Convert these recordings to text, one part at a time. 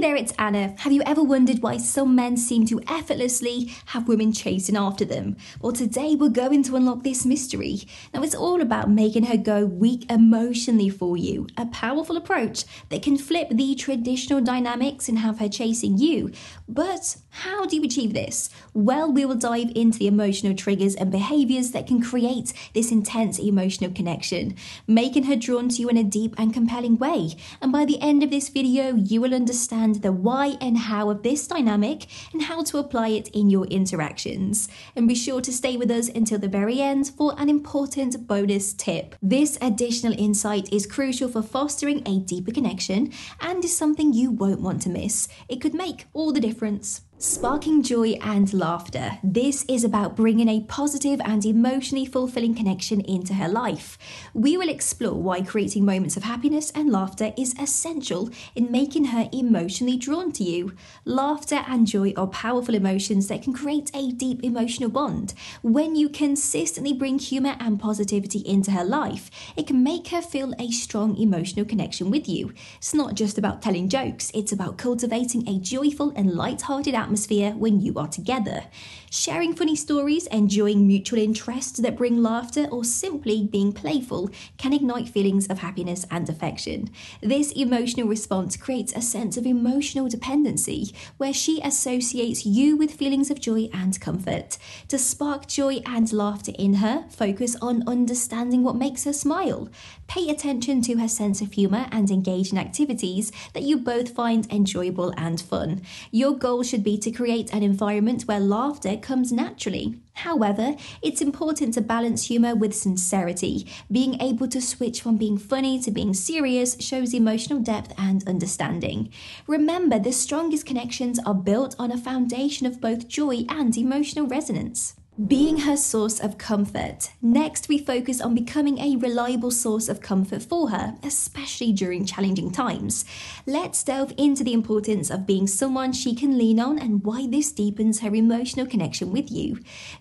There, it's Anna. Have you ever wondered why some men seem to effortlessly have women chasing after them? Well, today we're going to unlock this mystery. Now, it's all about making her go weak emotionally for you, a powerful approach that can flip the traditional dynamics and have her chasing you. But how do you achieve this? Well, we will dive into the emotional triggers and behaviors that can create this intense emotional connection, making her drawn to you in a deep and compelling way. And by the end of this video, you will understand understand the why and how of this dynamic and how to apply it in your interactions. And be sure to stay with us until the very end for an important bonus tip. This additional insight is crucial for fostering a deeper connection and is something you won't want to miss. It could make all the difference. Sparking joy and laughter. This is about bringing a positive and emotionally fulfilling connection into her life. We will explore why creating moments of happiness and laughter is essential in making her emotionally drawn to you. Laughter and joy are powerful emotions that can create a deep emotional bond. When you consistently bring humor and positivity into her life, it can make her feel a strong emotional connection with you. It's not just about telling jokes, it's about cultivating a joyful and light-hearted atmosphere atmosphere when you are together. Sharing funny stories, enjoying mutual interests that bring laughter, or simply being playful can ignite feelings of happiness and affection. This emotional response creates a sense of emotional dependency where she associates you with feelings of joy and comfort. To spark joy and laughter in her, focus on understanding what makes her smile. Pay attention to her sense of humour and engage in activities that you both find enjoyable and fun. Your goal should be to create an environment where laughter comes naturally. However, it's important to balance humour with sincerity. Being able to switch from being funny to being serious shows emotional depth and understanding. Remember, the strongest connections are built on a foundation of both joy and emotional resonance being her source of comfort. Next, we focus on becoming a reliable source of comfort for her, especially during challenging times. Let's delve into the importance of being someone she can lean on and why this deepens her emotional connection with you.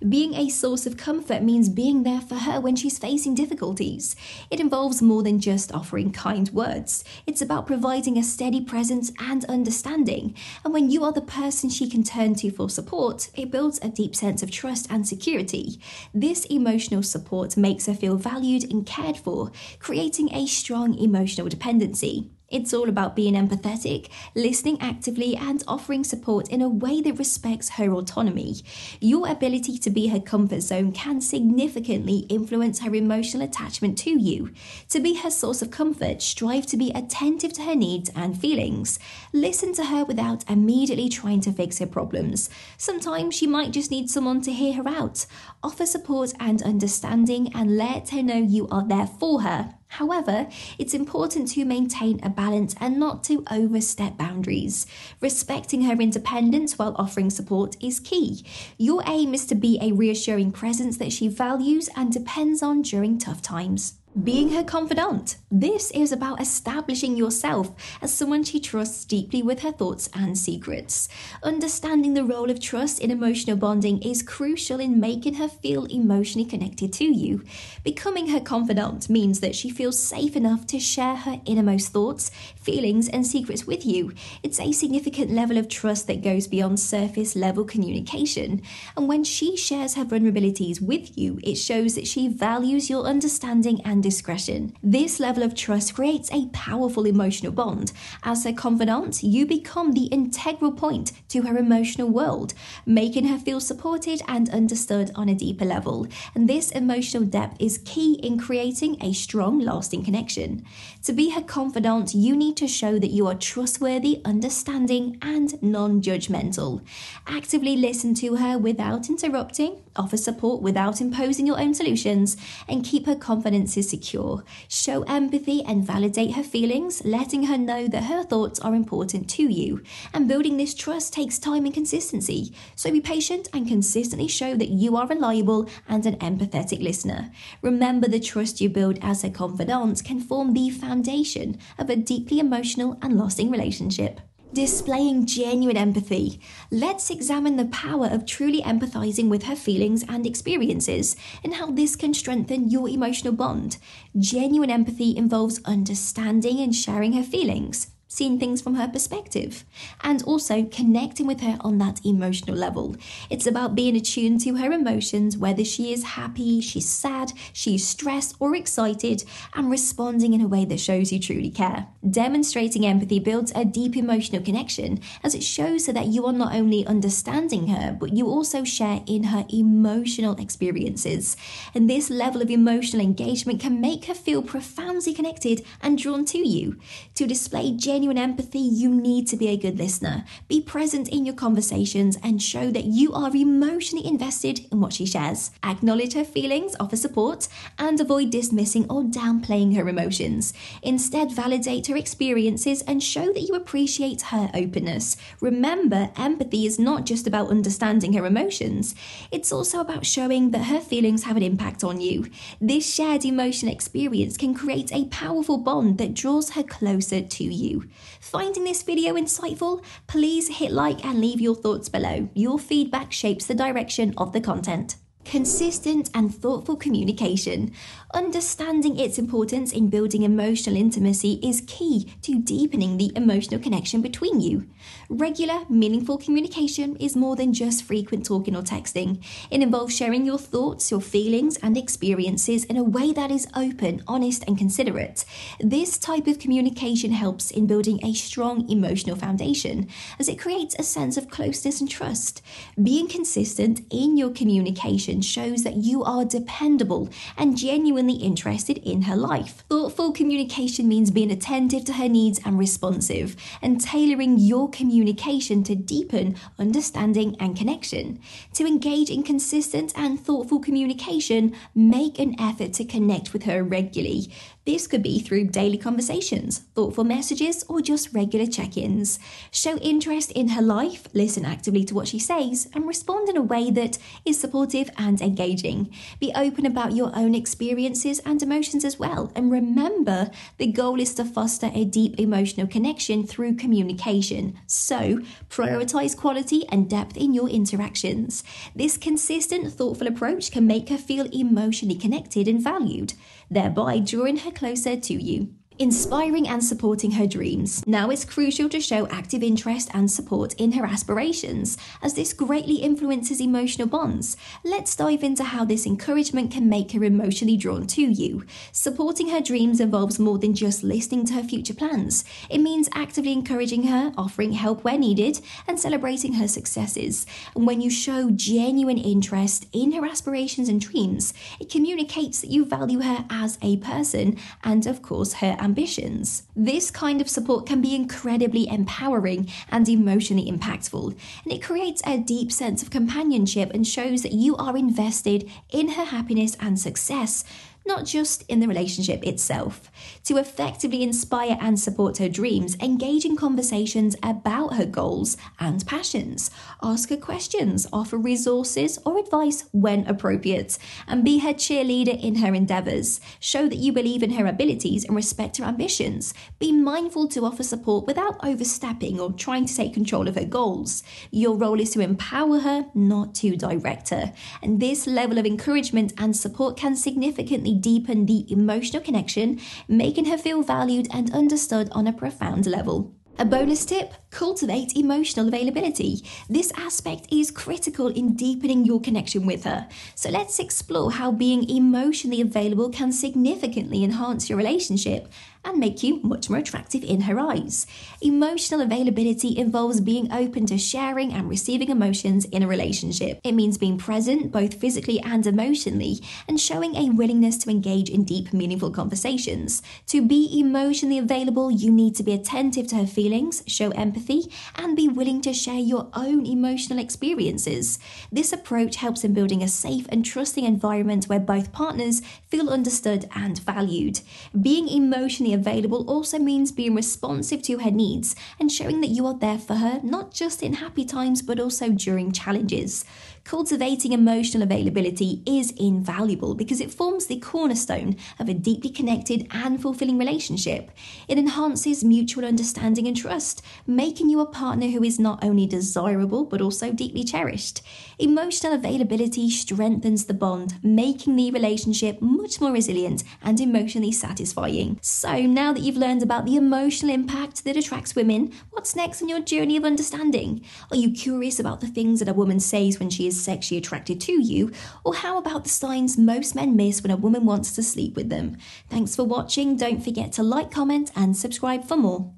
Being a source of comfort means being there for her when she's facing difficulties. It involves more than just offering kind words, it's about providing a steady presence and understanding. And when you are the person she can turn to for support, it builds a deep sense of trust and security. This emotional support makes her feel valued and cared for, creating a strong emotional dependency. It's all about being empathetic, listening actively, and offering support in a way that respects her autonomy. Your ability to be her comfort zone can significantly influence her emotional attachment to you. To be her source of comfort, strive to be attentive to her needs and feelings. Listen to her without immediately trying to fix her problems. Sometimes she might just need someone to hear her out. Offer support and understanding and let her know you are there for her However, it's important to maintain a balance and not to overstep boundaries. Respecting her independence while offering support is key. Your aim is to be a reassuring presence that she values and depends on during tough times being her confidant. This is about establishing yourself as someone she trusts deeply with her thoughts and secrets. Understanding the role of trust in emotional bonding is crucial in making her feel emotionally connected to you. Becoming her confidant means that she feels safe enough to share her innermost thoughts, feelings, and secrets with you. It's a significant level of trust that goes beyond surface level communication. And when she shares her vulnerabilities with you, it shows that she values your understanding and discretion. This level of trust creates a powerful emotional bond. As her confidant, you become the integral point to her emotional world, making her feel supported and understood on a deeper level. And this emotional depth is key in creating a strong, lasting connection. To be her confidant, you need to show that you are trustworthy, understanding, and non judgmental. Actively listen to her without interrupting, offer support without imposing your own solutions, and keep her confidences secure. Show empathy and validate her feelings, letting her know that her thoughts are important to you. And building this trust takes time and consistency. So be patient and consistently show that you are reliable and an empathetic listener. Remember, the trust you build as a confidant can form the foundation of a deeply emotional and lasting relationship displaying genuine empathy. Let's examine the power of truly empathizing with her feelings and experiences and how this can strengthen your emotional bond. Genuine empathy involves understanding and sharing her feelings seeing things from her perspective, and also connecting with her on that emotional level. It's about being attuned to her emotions, whether she is happy, she's sad, she's stressed, or excited, and responding in a way that shows you truly care. Demonstrating empathy builds a deep emotional connection as it shows her that you are not only understanding her, but you also share in her emotional experiences. And this level of emotional engagement can make her feel profoundly connected and drawn to you. To display genuine empathy, you need to be a good listener. Be present in your conversations and show that you are emotionally invested in what she shares. Acknowledge her feelings, offer support, and avoid dismissing or downplaying her emotions. Instead, validate her experiences and show that you appreciate her openness. Remember, empathy is not just about understanding her emotions, it's also about showing that her feelings have an impact on you. This shared emotional experience can create a powerful bond that draws her closer to you. Finding this video insightful? Please hit like and leave your thoughts below. Your feedback shapes the direction of the content consistent and thoughtful communication. Understanding its importance in building emotional intimacy is key to deepening the emotional connection between you. Regular, meaningful communication is more than just frequent talking or texting. It involves sharing your thoughts, your feelings, and experiences in a way that is open, honest, and considerate. This type of communication helps in building a strong emotional foundation as it creates a sense of closeness and trust. Being consistent in your communication shows that you are dependable and genuinely interested in her life. Thoughtful communication means being attentive to her needs and responsive, and tailoring your communication to deepen understanding and connection. To engage in consistent and thoughtful communication, make an effort to connect with her regularly. This could be through daily conversations, thoughtful messages, or just regular check ins. Show interest in her life, listen actively to what she says, and respond in a way that is supportive and engaging. Be open about your own experiences and emotions as well. And remember, the goal is to foster a deep emotional connection through communication. So, prioritize quality and depth in your interactions. This consistent, thoughtful approach can make her feel emotionally connected and valued, thereby drawing her closer to you inspiring and supporting her dreams. Now it's crucial to show active interest and support in her aspirations, as this greatly influences emotional bonds. Let's dive into how this encouragement can make her emotionally drawn to you. Supporting her dreams involves more than just listening to her future plans. It means actively encouraging her, offering help where needed, and celebrating her successes. And when you show genuine interest in her aspirations and dreams, it communicates that you value her as a person and, of course, her ambitions. This kind of support can be incredibly empowering and emotionally impactful, and it creates a deep sense of companionship and shows that you are invested in her happiness and success not just in the relationship itself. To effectively inspire and support her dreams, engage in conversations about her goals and passions, ask her questions, offer resources or advice when appropriate, and be her cheerleader in her endeavours. Show that you believe in her abilities and respect her ambitions. Be mindful to offer support without overstepping or trying to take control of her goals. Your role is to empower her, not to direct her. And this level of encouragement and support can significantly deepen the emotional connection, making her feel valued and understood on a profound level. A bonus tip cultivate emotional availability. This aspect is critical in deepening your connection with her. So let's explore how being emotionally available can significantly enhance your relationship and make you much more attractive in her eyes. Emotional availability involves being open to sharing and receiving emotions in a relationship. It means being present both physically and emotionally and showing a willingness to engage in deep, meaningful conversations. To be emotionally available, you need to be attentive to her feelings, show empathy, and be willing to share your own emotional experiences. This approach helps in building a safe and trusting environment where both partners feel understood and valued. Being emotionally available also means being responsive to her needs and showing that you are there for her, not just in happy times, but also during challenges. Cultivating emotional availability is invaluable because it forms the cornerstone of a deeply connected and fulfilling relationship. It enhances mutual understanding and trust, making you a partner who is not only desirable but also deeply cherished. Emotional availability strengthens the bond, making the relationship much more resilient and emotionally satisfying. So, now that you've learned about the emotional impact that attracts women, what's next on your journey of understanding? Are you curious about the things that a woman says when she sexually attracted to you? Or how about the signs most men miss when a woman wants to sleep with them? Thanks for watching. Don't forget to like, comment, and subscribe for more.